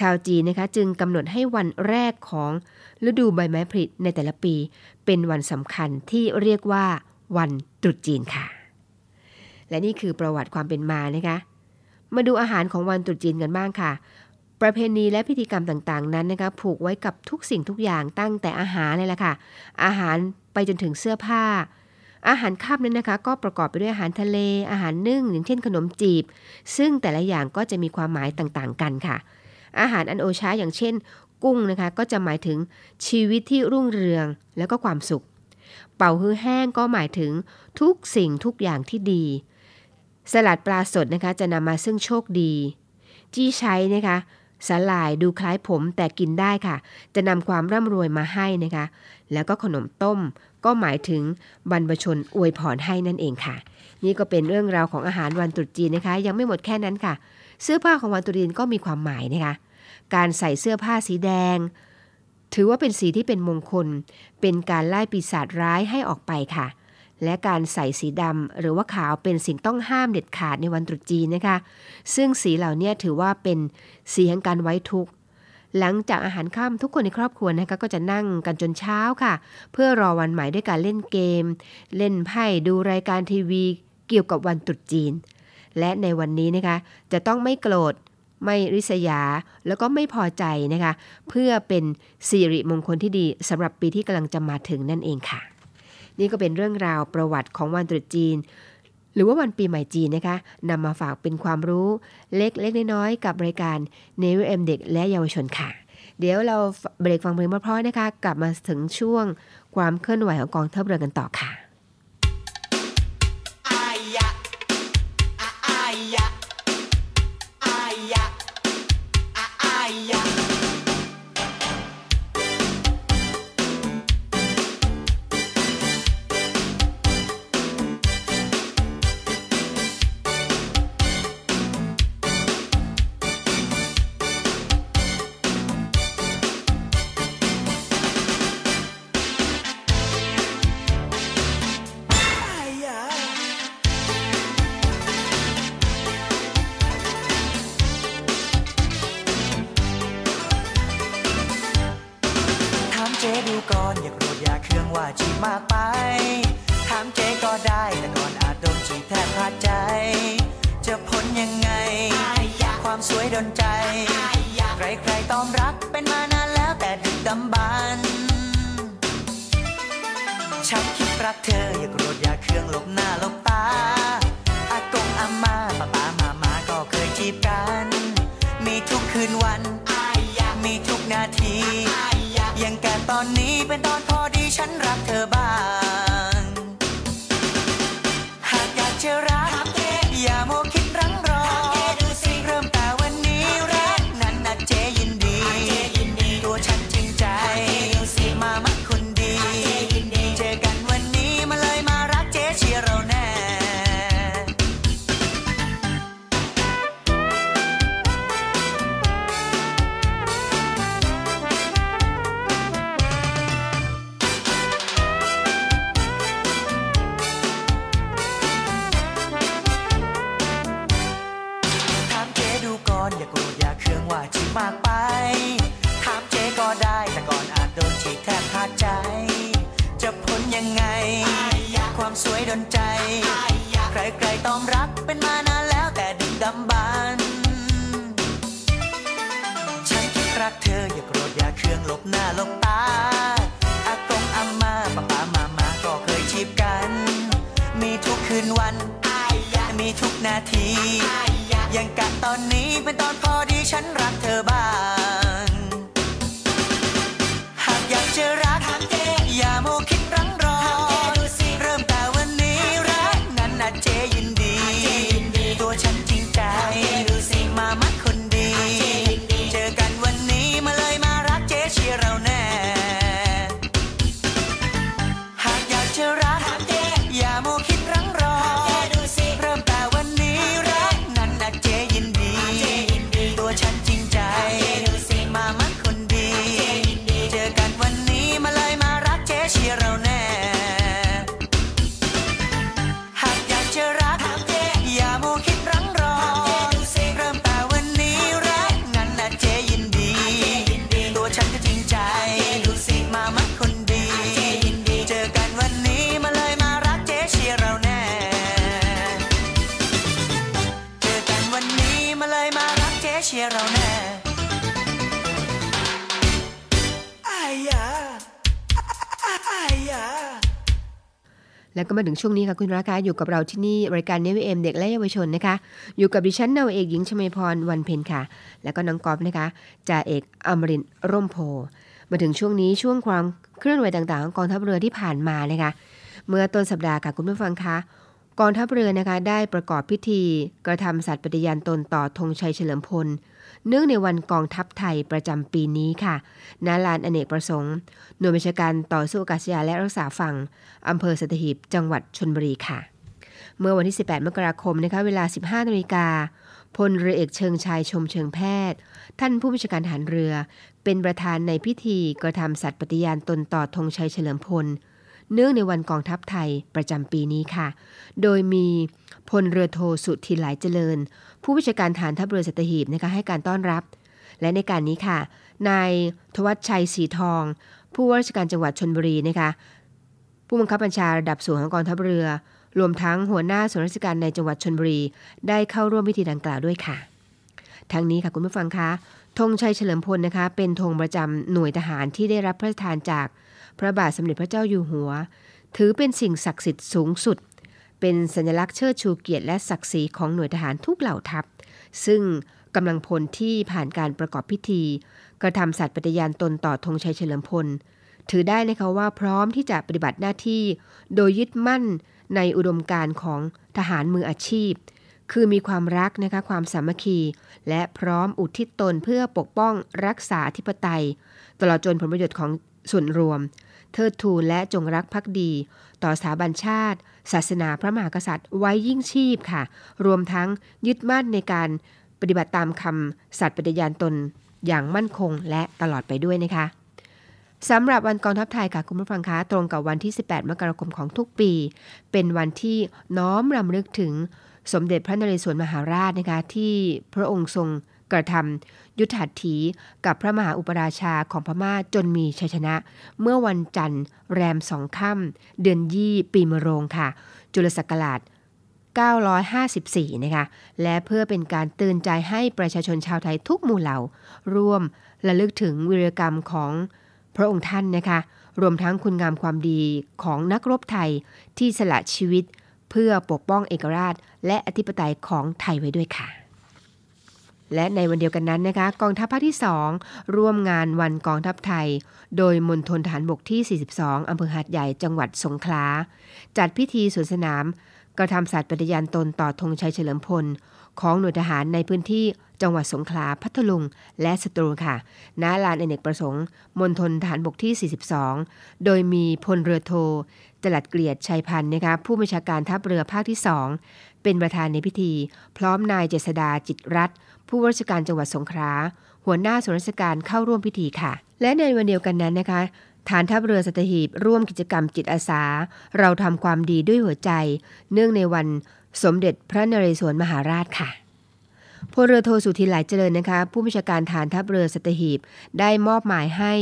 ชาวจีนนะคะจึงกำหนดให้วันแรกของฤดูใบไม้ผลิในแต่ละปี เป็นวันสำคัญที่เรียกว่า วันตรุษจีนค่ะ และนี่คือประวัติความเป็นมานะคะ มาดูอาหารของวันตรุษจีนกันบ้างค่ะ ประเพณีและพิธีกรรมต่างๆนั้นนะคะผูกไว้กับทุกสิ่งทุกอย่างตั้งแต่อาหารเลยล่ะค่ะ อาหารไปจนถึงเสื้อผ้า อาหารค่ำนั้นนะคะ ก็ประกอบไปด้วยอาหารทะเล อาหารนึ่งอย่างเช่นขนมจีบ ซึ่งแต่ละอย่างก็จะมีความหมายต่างๆ กันค่ะ อาหารอันโอชาอย่างเช่น กุ้งนะคะก็จะหมายถึงชีวิตที่รุ่งเรืองแล้วก็ความสุข เป่าฮื้อแห้งก็หมายถึงทุกสิ่งทุกอย่างที่ดี สลัดปลาสดนะคะจะนำมาซึ่งโชคดี จี้ใช้นะคะสาหร่ายดูคล้ายผมแต่กินได้ค่ะ จะนำความร่ำรวยมาให้นะคะ แล้วก็ขนมต้มก็หมายถึงบรรพชนอวยพรให้นั่นเองค่ะ นี่ก็เป็นเรื่องราวของอาหารวันตรุษจีนนะคะ ยังไม่หมดแค่นั้นค่ะ เสื้อผ้าของวันตรุษจีนก็มีความหมายนะคะ การใส่เสื้อผ้าสีแดง ถือว่าเป็นสีที่เป็นมงคล เป็นการไล่ปีศาจร้ายให้ออกไปค่ะ และการใส่สีดำหรือว่าขาวเป็นสิ่งต้องห้ามเด็ดขาดในวันตรุษจีนนะคะ ซึ่งสีเหล่านี้ถือว่าเป็นสีแห่งการไว้ทุกข์หลังจากอาหารค่ำทุกคนในครอบครัวนะคะก็จะนั่งกันจนเช้าค่ะ เพื่อรอวันใหม่ด้วยการเล่นเกม เล่นไพ่ดูรายการทีวีเกี่ยวกับวันตรุษจีน และในวันนี้นะคะจะต้องไม่โกรธ ไม่ริษยา แล้วก็ไม่พอใจนะคะ เพื่อเป็นสิริมงคลที่ดีสำหรับปีที่กำลังจะมาถึงนั่นเองค่ะ นี่ก็เป็นเรื่องราวประวัติของวันตรุษจีน หรือว่าวันปีใหม่จีนนะคะนำมาฝากเป็นความรู้เล็กๆน้อยๆกับรายการเนวิเอ็มเด็กและเยาวชนค่ะ เดี๋ยวเราเบรกฟังเพลงเพราะๆนะคะ กลับมาถึงช่วงความเคลื่อนไหวของกองทัพเรือกันต่อค่ะ ความสวยโดนใจ ใครๆต้อมรักเป็นมานานแล้วแต่ดึกดำบรรฉันคิดรักเธออย่าโกรธอย่าเคืองลบหน้าลบตา อากงอาม่าป้าป้ามามาก็เคยจีบกัน มีทุกคืนวัน มีทุกนาที ยังแก่ตอนนี้เป็นตอนพอดีฉันรักเธอบ้าง อ มาถึงช่วงนี้ค่ะคุณราคาอยู่กับเราที่นี่รายการเนวเอ็มเด็กและเยาวชนนะคะ อยู่กับดิฉันนาวเอกหญิงชมพรวันเพ็ญค่ะ แล้วก็น้องกอฟนะคะจ่าเอกอมรินร่มโพมาถึงช่วงนี้ช่วงความเคลื่อนไหวต่างๆของกองทัพเรือที่ผ่านมานะคะ เมื่อต้นสัปดาห์ค่ะคุณผู้ฟังคะกองทัพเรือนะคะได้ประกอบพิธี กระทำสัตย์ปฏิญาณตนต่อธงชัยเฉลิมพล เนื่องในวันกองทัพไทยประจำปีนี้ค่ะณลานอเนกประสงค์ หน่วยบัญชาการต่อสู้อากาศยานและรักษาฝั่งอำเภอสัตหีบจังหวัดชนบุรีค่ะ เมื่อวันที่ 18 มกราคมนะคะเวลา 15นาฬิกาพลเรือเอกเชิงชายชมเชิงแพทย์ ท่านผู้บัญชาการทหารเรือ เป็นประธานในพิธีกระทำสัตย์ปฏิญาณตนต่อธงชัยเฉลิมพล เนื่องในวันกองทัพไทยประจำปีนี้ค่ะ โดยมี พลเรือโทสุทิหลายเจริญ ผู้บัญชาการฐานทัพเรือสัตหีบนะคะให้การต้อนรับ และในการนี้ค่ะนายทวัชชัยสีทอง ผู้ว่าราชการจังหวัดชนบุรีนะคะผู้บังคับบัญชาระดับสูงของกองทัพเรือ รวมทั้งหัวหน้าส่วนราชการในจังหวัดชนบุรี ได้เข้าร่วมพิธีดังกล่าวด้วยค่ะทั้งนี้ค่ะคุณผู้ฟังคะธงชัยเฉลิมพลนะคะ เป็นธงประจำหน่วยทหารที่ได้รับพระราชทานจากพระบาทสมเด็จพระเจ้าอยู่หัว ถือเป็นสิ่งศักดิ์สิทธิ์สูงสุด เป็นสัญลักษณ์เชิดชูเกียรติและศักดิ์ศรีของหน่วยทหารทุกเหล่าทัพ ซึ่งกำลังพลที่ผ่านการประกอบพิธี กระทำสัตย์ปฏิญาณตนต่อธงชัยเฉลิมพล ถือได้นะคะว่าพร้อมที่จะปฏิบัติหน้าที่ โดยยึดมั่นในอุดมการณ์ของทหารมืออาชีพ คือมีความรักนะคะความสามัคคี และพร้อมอุทิศตนเพื่อปกป้องรักษาธิปไตย ตลอดจนผลประโยชน์ของส่วนรวม เทิดทูนและจงรักภักดี ต่อสถาบันชาติ ศาสนาพระมหากษัตริย์ไว้ยิ่งชีพค่ะ รวมทั้งยึดมั่นในการปฏิบัติตามคำสัตย์ปฏิญาณตนอย่างมั่นคงและตลอดไปด้วยนะคะสำหรับวันกองทัพไทยค่ะคุณผู้ฟังคะตรงกับวันที่ 18 มกราคมของทุกปี เป็นวันที่น้อมรำลึกถึงสมเด็จพระนเรศวรมหาราชนะคะที่พระองค์ทรงกระทำ ยุทธหัตถีกับพระมหาอุปราชาของพม่าจนมีชัยชนะ เมื่อวันจันทร์ แรมสองค่ำเดือนยี่ปีมะโรงค่ะ จุลศักราช954 นะคะ และเพื่อเป็นการเตือนใจให้ประชาชนชาวไทยทุกหมู่เหล่า ร่วมระลึกถึงวีรกรรมของพระองค์ท่านนะคะ รวมทั้งคุณงามความดีของนักรบไทยที่สละชีวิต เพื่อปกป้องเอกราช และอธิปไตยของไทยไว้ด้วยค่ะ และในวันเดียวกันนั้นนะคะ กองทัพภาคที่ 2 ร่วมงานวันกองทัพไทย โดยมณฑลฐานบกที่ 42 อำเภอหาดใหญ่จังหวัดสงขลา จัดพิธีสวนสนาม กระทำสัตย์ปฏิญาณตนต่อธงชัยเฉลิมพล ของหน่วยทหารในพื้นที่จังหวัดสงขลาพัทลุง และสตูลค่ะณลานอเนกประสงค์มณฑลฐานบกที่ 42 โดยมีพลเรือโทจลัดเกลียดชัยพันธ์นะคะผู้บัญชาการทัพเรือภาคที่ 2 เป็นประธานในพิธี พร้อมนายเจษดาจิตรัตน์ผู้ว่าราชการจังหวัดสงขลาหัวหน้าส่วนราชการเข้าร่วมพิธีค่ะ และในวันเดียวกันนั้นนะคะฐานทัพเรือสัตหีบร่วมกิจกรรมจิตอาสา เราทำความดีด้วยหัวใจ เนื่องในวันสมเด็จพระนเรศวรมหาราชค่ะพลเรือโทสุทินหลายเจริญนะคะ ผู้บัญชาการฐานทัพเรือสัตหีบ ได้มอบหมายให้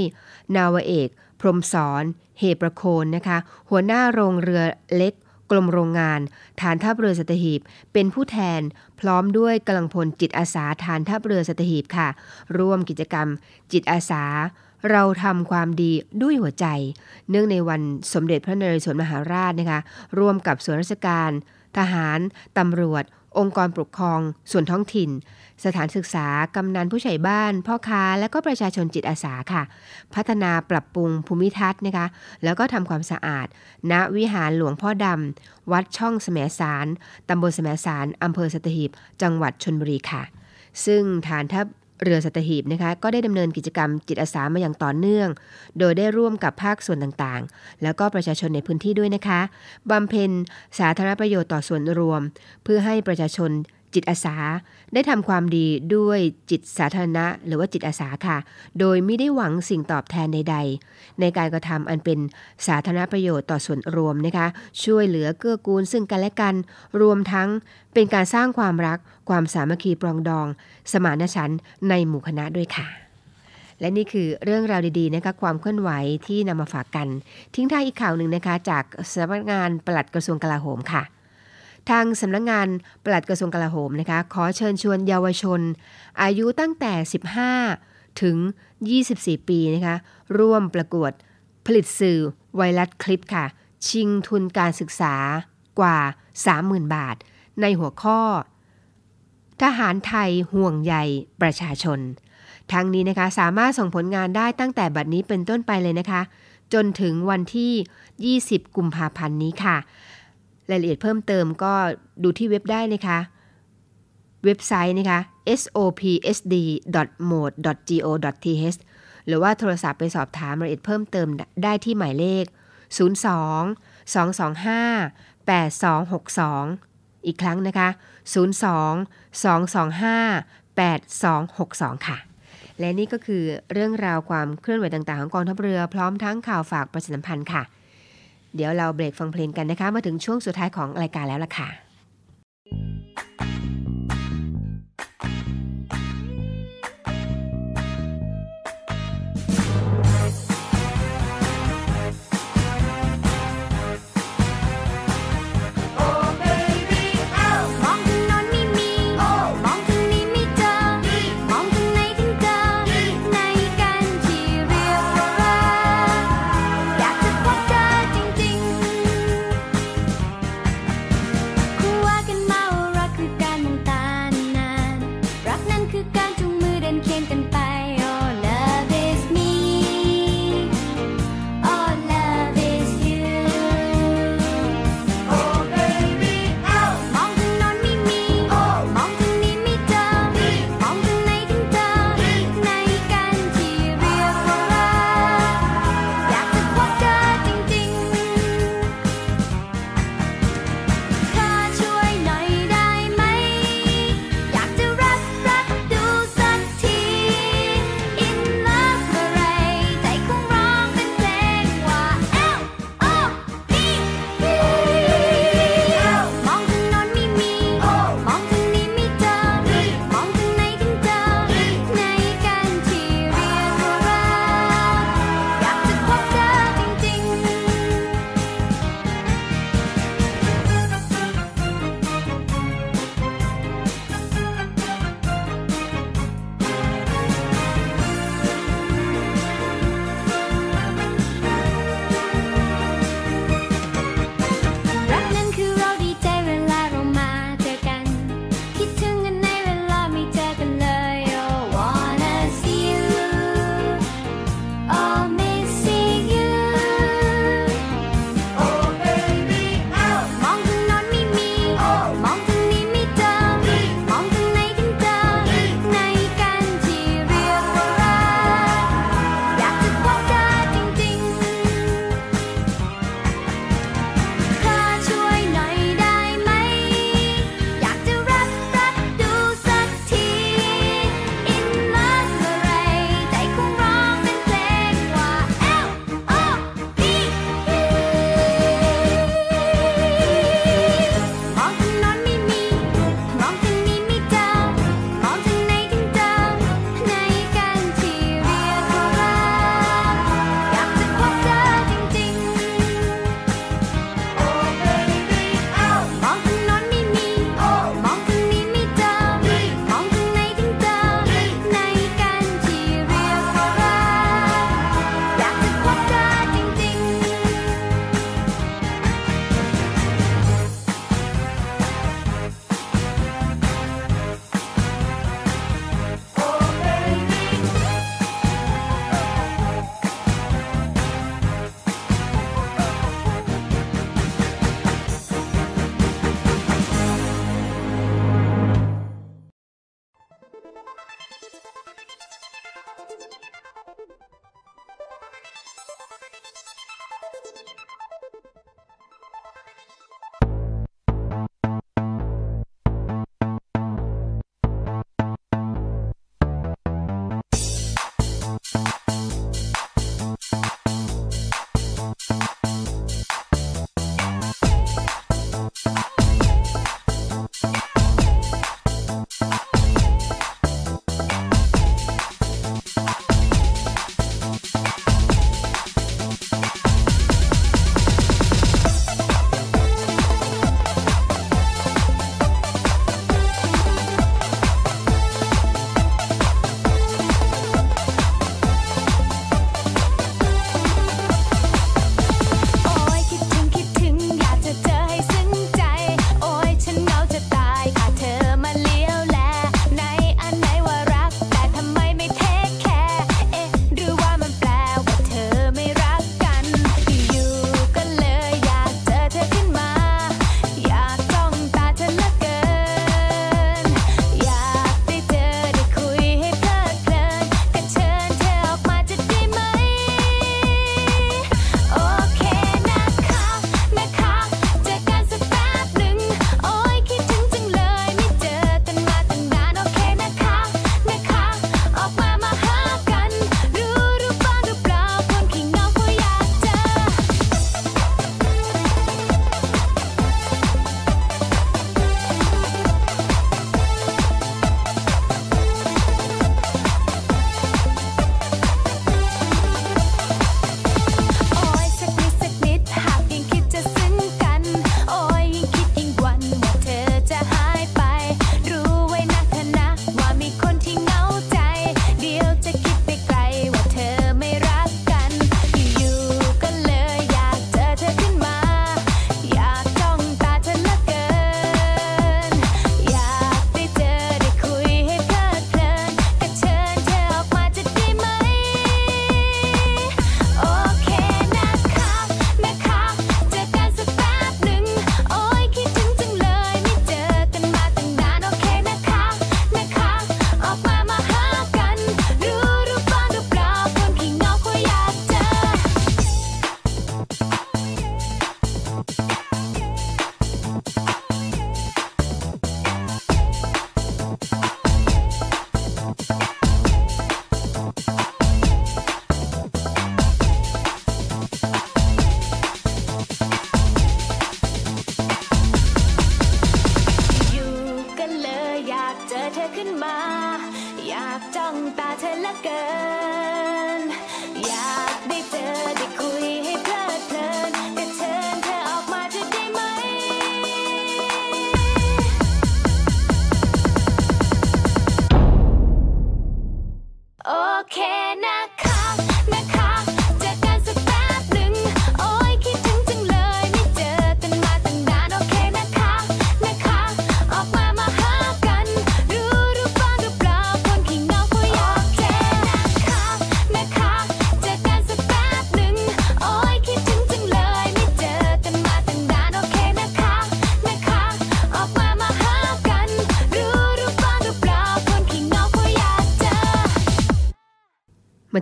นาวเอก พรมสอนเหตุประโคนนะคะ หัวหน้าโรงเรือเล็ก กรมโรงงาน ฐานทัพเรือสัตหีบ เป็นผู้แทนพร้อมด้วยกำลังพลจิตอาสาฐานทัพเรือสัตหีบค่ะ ร่วมกิจกรรม จิตอาสา เราทำความดีด้วยหัวใจ เนื่องในวันสมเด็จพระนเรศวรมหาราชนะคะ ร่วมกับส่วนราชการ ทหาร ตำรวจ องค์กรปกครอง ส่วนท้องถิ่น สถานศึกษากำนันผู้ใหญ่บ้าน พ่อค้า และก็ประชาชนจิตอาสาค่ะ พัฒนาปรับปรุงภูมิทัศน์นะคะ แล้วก็ทำความสะอาด ณวิหารหลวงพ่อดำวัดช่องแสมสารตำบลแสมสารอำเภอสตหีบ จังหวัดชนบุรีค่ะ ซึ่งฐานทัพเรือสัตหีบนะคะก็ได้ดำเนินกิจกรรมจิตอาสามาอย่างต่อเนื่อง โดยได้ร่วมกับภาคส่วนต่างๆ แล้วก็ประชาชนในพื้นที่ด้วยนะคะบำเพ็ญสาธารณประโยชน์ต่อส่วนรวม เพื่อให้ประชาชน จิตอาสา ได้ทำความดีด้วยจิตสาธารณะ หรือว่าจิตอาสาค่ะ โดยไม่ได้หวังสิ่งตอบแทนใด ๆ ในการกระทำอันเป็นสาธารณประโยชน์ต่อส่วนรวมนะคะ ช่วยเหลือเกื้อกูลซึ่งกันและกัน รวมทั้งเป็นการสร้างความรัก ความสามัคคีปรองดอง สมานฉันท์ในหมู่คณะด้วยค่ะและนี่คือเรื่องราวดีๆนะคะความเคลื่อนไหวที่นำมาฝากกัน ทิ้งท้ายอีกข่าวหนึ่งนะคะ จากสำนักงานปลัดกระทรวงกลาโหมค่ะ ทางสำนักงานปลัดกระทรวงกลาโหมนะคะ ขอเชิญชวนเยาวชน อายุตั้งแต่ 15 ถึง 24 ปีนะคะ ร่วมประกวดผลิตสื่อไวรัสคลิปค่ะ ชิงทุนการศึกษากว่า 30,000 บาท ในหัวข้อ ทหารไทยห่วงใยประชาชน ทั้งนี้นะคะสามารถส่งผลงานได้ตั้งแต่บัดนี้เป็นต้นไปเลยนะคะ จนถึงวันที่ 20 กุมภาพันธ์นี้ค่ะ รายละเอียดเพิ่มเติมก็ดูที่เว็บได้นะคะ เว็บไซต์นะคะ sopsd.mode.go.th หรือว่าโทรศัพท์ไปสอบถามรายละเอียดเพิ่มเติมได้ที่หมายเลข 02 225 8262 อีกครั้งนะคะ 02 225 8262 ค่ะ และนี่ก็คือเรื่องราวความเคลื่อนไหวต่างๆ ของกองทัพเรือพร้อมทั้งข่าวฝากประชาสัมพันธ์ค่ะ เดี๋ยวเราเบรกฟังเพลงกันนะคะ มาถึงช่วงสุดท้ายของรายการแล้วล่ะค่ะ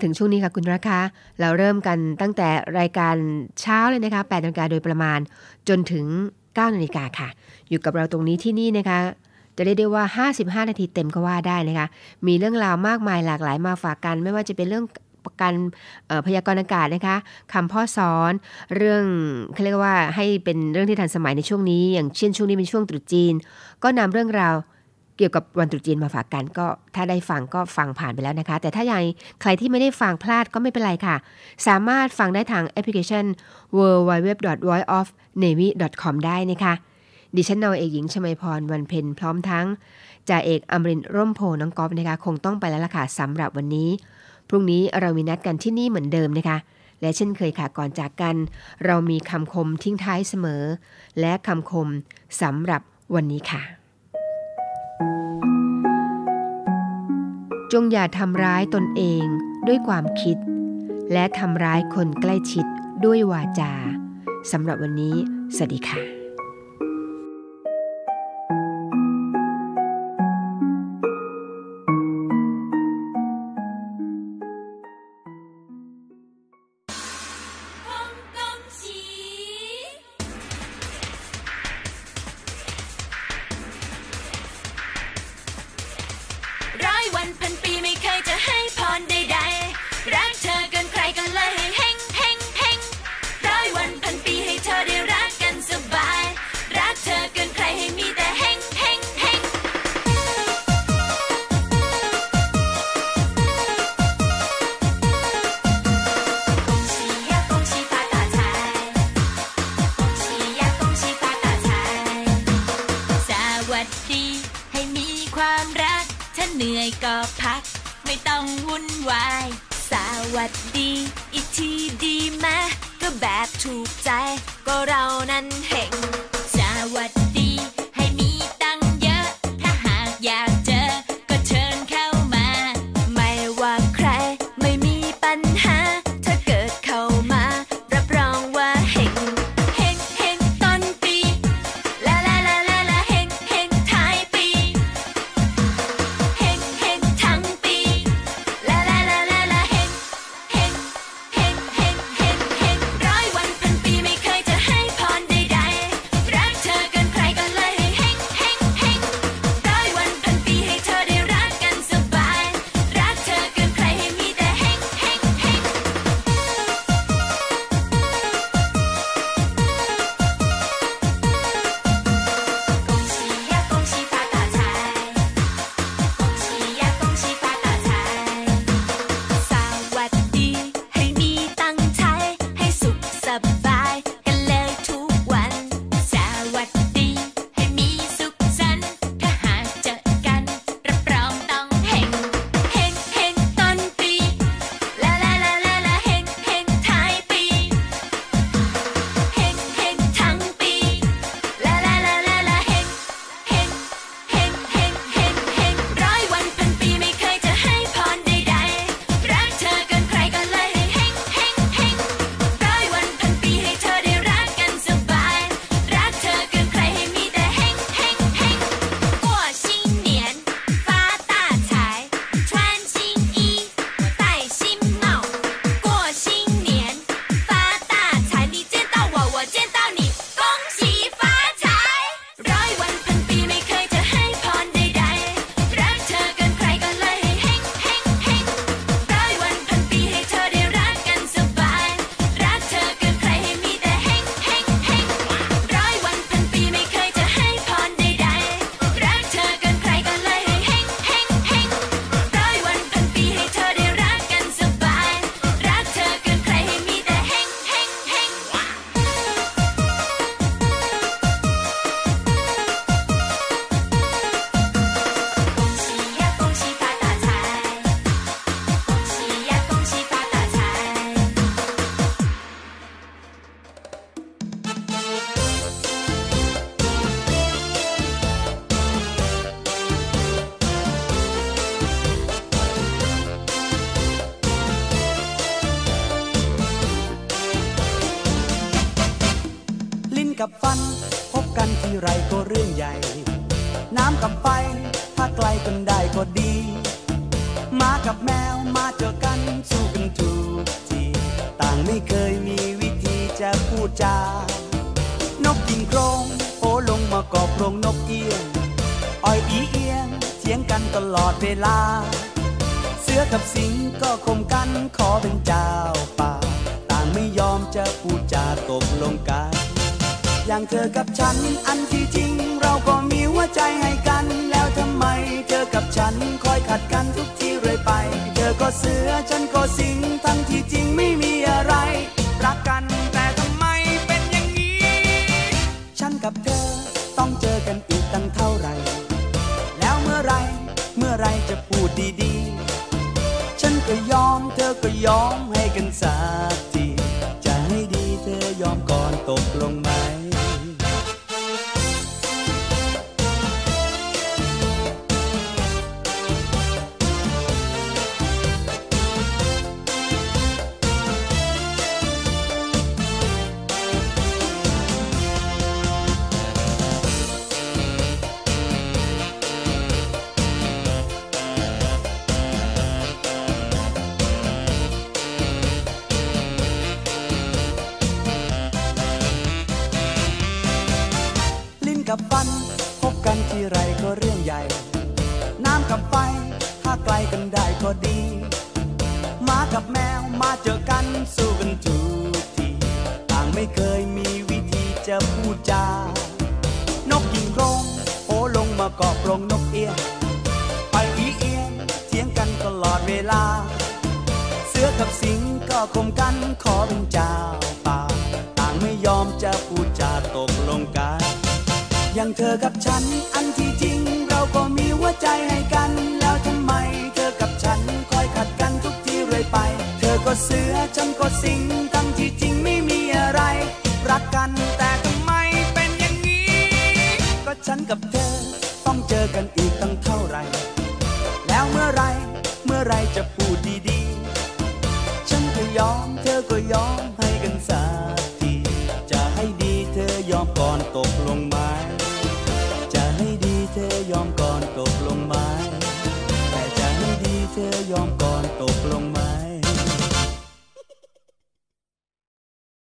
ถึงช่วงนี้ค่ะคุณราคาเราเริ่มกันตั้งแต่รายการเช้าเลยนะคะ8นาฬิกาโดยประมาณจนถึง9นาฬิกาค่ะ อยู่กับเราตรงนี้ที่นี่นะคะ จะเรียกได้ว่า 55 นาทีเต็มก็ว่าได้นะคะ มีเรื่องราวมากมายหลากหลายมาฝากกัน ไม่ว่าจะเป็นเรื่องประกันพยากรณ์อากาศนะคะคำพ่อสอนเรื่องเขาเรียกว่าให้เป็นเรื่องที่ทันสมัยในช่วงนี้ อย่างเช่นช่วงนี้เป็นช่วงตรุษจีน ก็นำเรื่องราว เกี่ยวกับวันตรุษจีนมาฝากกันก็ถ้าได้ฟังก็ฟังผ่านไปแล้วนะคะ แต่ถ้ายังใครที่ไม่ได้ฟังพลาดก็ไม่เป็นไรค่ะ สามารถฟังได้ทางแอปพลิเคชัน w w w v o i c e o f n a v y c o m ได้นะคะดิฉันนาวาเอกหญิงชมพรวันเพ็ญพร้อมทั้งจ่าเอกอมรินร์ร่มโพน้องกอฟนะคะคงต้องไปแล้วล่ะค่ะสำหรับวันนี้ พรุ่งนี้เรามีนัดกันที่นี่เหมือนเดิมนะคะ และเช่นเคยค่ะก่อนจากกัน เรามีคำคมทิ้งท้ายเสมอ และคำคมสำหรับวันนี้ค่ะ จงอย่าทำร้ายตนเองด้วยความคิด และทำร้ายคนใกล้ชิดด้วยวาจาสำหรับวันนี้ สวัสดีค่ะ